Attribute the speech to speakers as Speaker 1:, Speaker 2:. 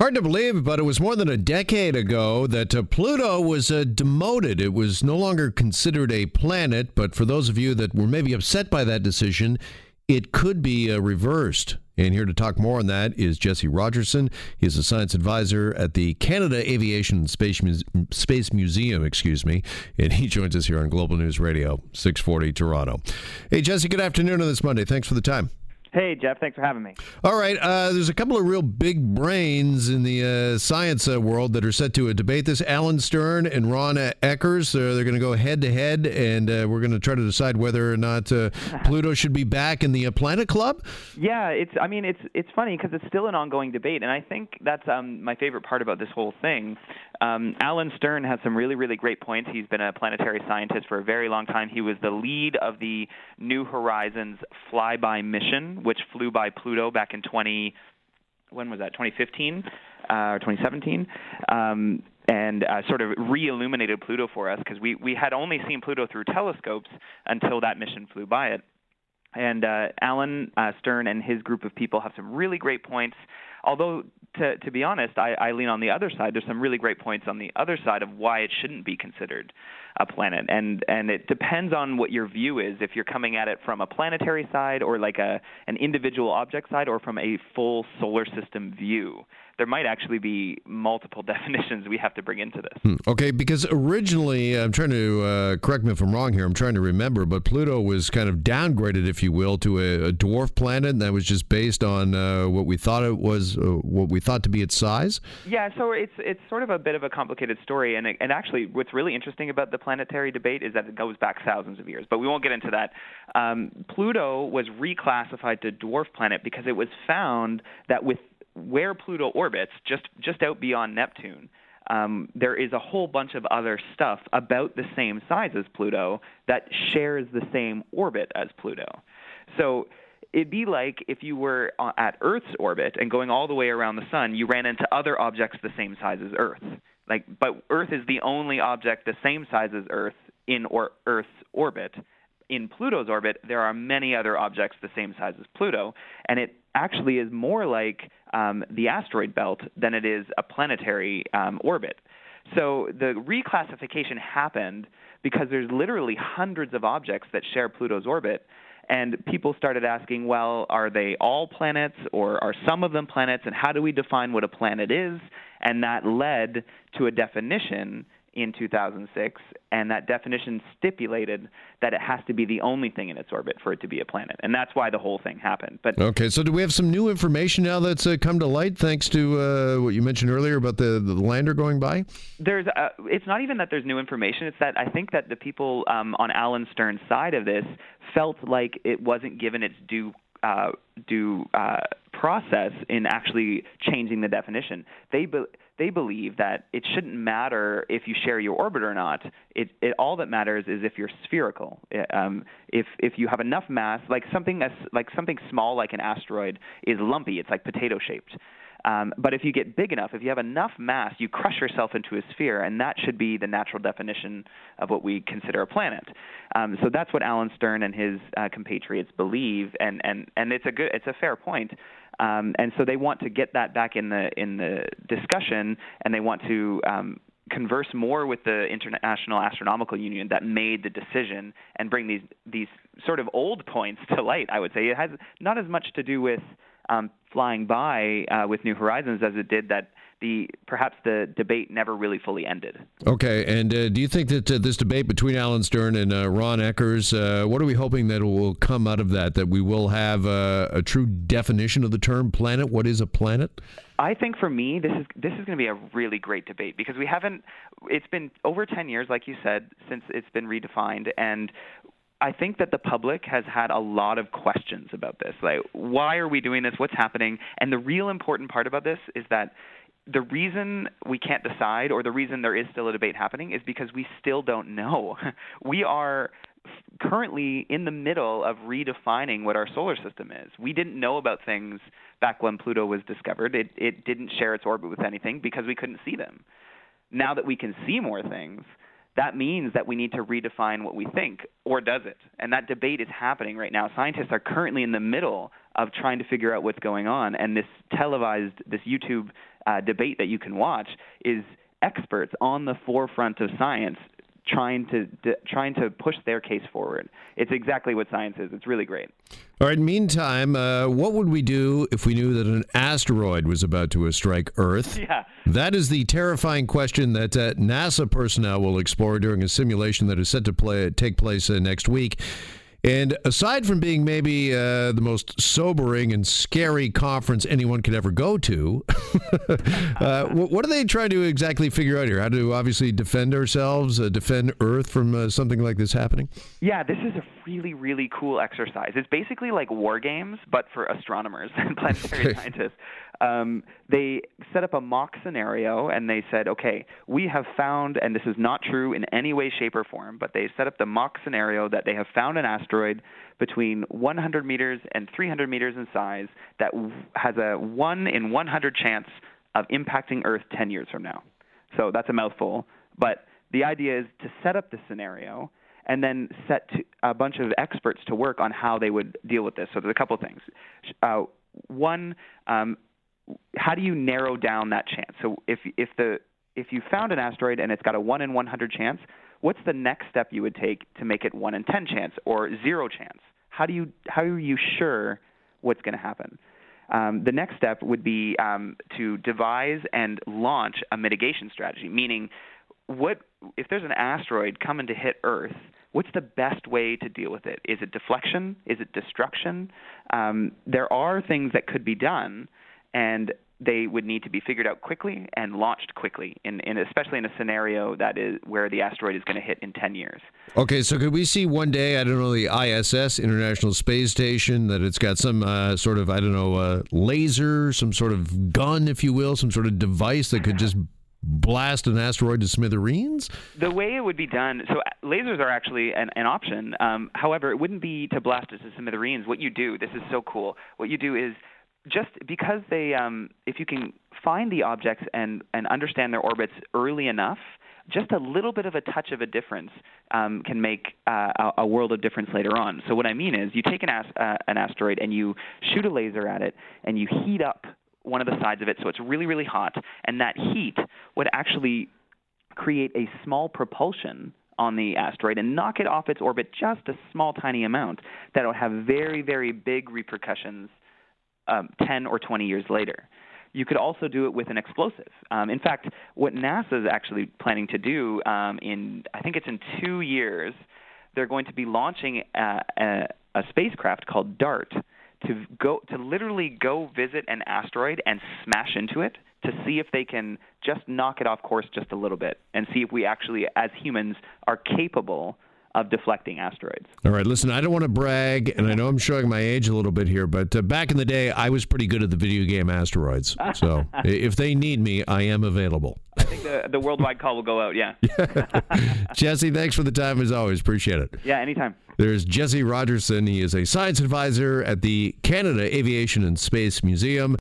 Speaker 1: Hard to believe, but it was more than a decade ago that uh, Pluto was uh, demoted. It was no longer considered a planet, but for those of you that were maybe upset by that decision, it could be uh, reversed. And here to talk more on that is Jesse Rogerson. He's a science advisor at the Canada Aviation and Space, Muse- Space Museum, excuse me, and he joins us here on Global News Radio, 640 Toronto. Hey, Jesse, good afternoon on this Monday. Thanks for the time.
Speaker 2: Hey, Jeff. Thanks for having me.
Speaker 1: All right. Uh, there's a couple of real big brains in the uh, science uh, world that are set to debate this. Alan Stern and Ron Ekers. Uh, they're going to go head to head, and uh, we're going to try to decide whether or not Pluto should be back in the Planet Club.
Speaker 2: Yeah, it's. I mean, it's it's funny because it's still an ongoing debate, and I think that's um, my favorite part about this whole thing. Um, Alan Stern has some really, really great points. He's been a planetary scientist for a very long time. He was the lead of the New Horizons flyby mission, which flew by Pluto back in 20. When was that? 2015 uh, or 2017? Um, and uh, sort of re-illuminated Pluto for us because we we had only seen Pluto through telescopes until that mission flew by it. And uh, Alan uh, Stern and his group of people have some really great points Although, to, to be honest, I, I lean on the other side. There's some really great points on the other side of why it shouldn't be considered a planet, and and it depends on what your view is. If you're coming at it from a planetary side, or like a an individual object side, or from a full solar system view there might actually be multiple definitions we have to bring into this.
Speaker 1: Hmm. Okay, because originally, I'm trying to uh, correct me if I'm wrong here. I'm trying to remember, but Pluto was kind of downgraded, if you will, to a, a dwarf planet, and that was just based on uh, what we thought it was, uh, what we thought to be its size.
Speaker 2: Yeah, so it's it's sort of a bit of a complicated story, and it, and actually, what's really interesting about the planetary debate is that it goes back thousands of years, but we won't get into that. Um, Pluto was reclassified to dwarf planet because it was found that with where Pluto orbits, just just out beyond Neptune, um, there is a whole bunch of other stuff about the same size as Pluto that shares the same orbit as Pluto. So it'd be like if you were uh, at Earth's orbit and going all the way around the sun, you ran into other objects the same size as Earth. Like, but Earth is the only object the same size as Earth in or Earth's orbit. In Pluto's orbit, there are many other objects the same size as Pluto, and it actually is more like um, the asteroid belt than it is a planetary um, orbit. So the reclassification happened because there's literally hundreds of objects that share Pluto's orbit. And people started asking, well, are they all planets or are some of them planets? And how do we define what a planet is? And that led to a definition in 2006, and that definition stipulated that it has to be the only thing in its orbit for it to be a planet, and that's why the whole thing happened. But
Speaker 1: okay, so do we have some new information now that's uh, come to light thanks to uh, what you mentioned earlier about the, the lander going by?
Speaker 2: There's, uh, it's not even that there's new information; it's that I think that the people um, on Alan Stern's side of this felt like it wasn't given its due uh, due uh, process in actually changing the definition. They be- they believe that it shouldn't matter if you share your orbit or not. It, it all that matters is if you're spherical. Um, if if you have enough mass, like something as like something small like an asteroid is lumpy. It's like potato shaped. Um, but if you get big enough, if you have enough mass, you crush yourself into a sphere, and that should be the natural definition of what we consider a planet. Um, so that's what Alan Stern and his uh, compatriots believe, and, and, and it's a good, it's a fair point. Um, and so they want to get that back in the in the discussion, and they want to um, converse more with the International Astronomical Union that made the decision and bring these these sort of old points to light. I would say it has not as much to do with um, flying by uh, with New Horizons as it did that the perhaps the debate never really fully ended.
Speaker 1: Okay, and uh, do you think that uh, this debate between Alan Stern and uh, Ron Ekers, uh, what are we hoping that will come out of that? That we will have uh, a true definition of the term planet? What is a planet?
Speaker 2: I think for me, this is this is going to be a really great debate because we haven't. It's been over ten years, like you said, since it's been redefined, and I think that the public has had a lot of questions about this. Like, why are we doing this? What's happening? And the real important part about this is that the reason we can't decide, or the reason there is still a debate happening, is because we still don't know. we are currently in the middle of redefining what our solar system is. We didn't know about things back when Pluto was discovered. It, it didn't share its orbit with anything because we couldn't see them. Now that we can see more things, that means that we need to redefine what we think, or does it? And that debate is happening right now. Scientists are currently in the middle of trying to figure out what's going on. And this televised, this YouTube uh, debate that you can watch is experts on the forefront of science trying to d- trying to push their case forward. It's exactly what science is. It's really great.
Speaker 1: All right. Meantime, uh, what would we do if we knew that an asteroid was about to strike Earth?
Speaker 2: Yeah.
Speaker 1: That is the terrifying question that uh, NASA personnel will explore during a simulation that is set to play, take place uh, next week. And aside from being maybe uh, the most sobering and scary conference anyone could ever go to, uh, what are they trying to exactly figure out here? How to obviously defend ourselves, uh, defend Earth from uh, something like this happening?
Speaker 2: Yeah, this is a really, really cool exercise. It's basically like war games, but for astronomers and planetary scientists. Um, they set up a mock scenario and they said, okay, we have found, and this is not true in any way, shape, or form, but they set up the mock scenario that they have found an asteroid between 100 meters and 300 meters in size that has a 1 in 100 chance of impacting Earth 10 years from now. So that's a mouthful. But the idea is to set up the scenario and then set a bunch of experts to work on how they would deal with this. So there's a couple of things. Uh, one, um, how do you narrow down that chance? So if if the if you found an asteroid and it's got a 1 in 100 chance, what's the next step you would take to make it 1 in 10 chance or 0 chance? How do you how are you sure what's going to happen? Um, the next step would be um, to devise and launch a mitigation strategy, meaning what if there's an asteroid coming to hit Earth? What's the best way to deal with it? Is it deflection? Is it destruction? Um, there are things that could be done, and they would need to be figured out quickly and launched quickly, in, in especially in a scenario that is where the asteroid is going to hit in 10 years.
Speaker 1: Okay, so could we see one day, I don't know, the ISS, International Space Station, that it's got some uh, sort of, I don't know, uh, laser, some sort of gun, if you will, some sort of device that could just blast an asteroid to smithereens?
Speaker 2: The way it would be done, so uh, lasers are actually an, an option. Um, however, it wouldn't be to blast it to smithereens. What you do, this is so cool. What you do is just because they, um, if you can find the objects and, and understand their orbits early enough, just a little bit of a touch of a difference um, can make uh, a, a, world of difference later on. So what I mean is, you take an, ast- uh, an asteroid and you shoot a laser at it, and you heat up one of the sides of it so it's really, really hot, and that heat would actually create a small propulsion on the asteroid and knock it off its orbit just a small, tiny amount that will have very, very big repercussions um, 10 or 20 years later. You could also do it with an explosive. Um, in fact, what NASA is actually planning to do um, in, I think it's in two years, they're going to be launching a, a, a spacecraft called DART to go to literally go visit an asteroid and smash into it to see if they can just knock it off course just a little bit and see if we actually as humans are capable of deflecting asteroids.
Speaker 1: All right, listen, I don't want to brag, and I know I'm showing my age a little bit here, but uh, back in the day, I was pretty good at the video game asteroids. So if they need me, I am available.
Speaker 2: I think the, the worldwide call will go out, yeah.
Speaker 1: Jesse, thanks for the time as always. Appreciate it.
Speaker 2: Yeah, anytime.
Speaker 1: There's Jesse Rogerson. He is a science advisor at the Canada Aviation and Space Museum.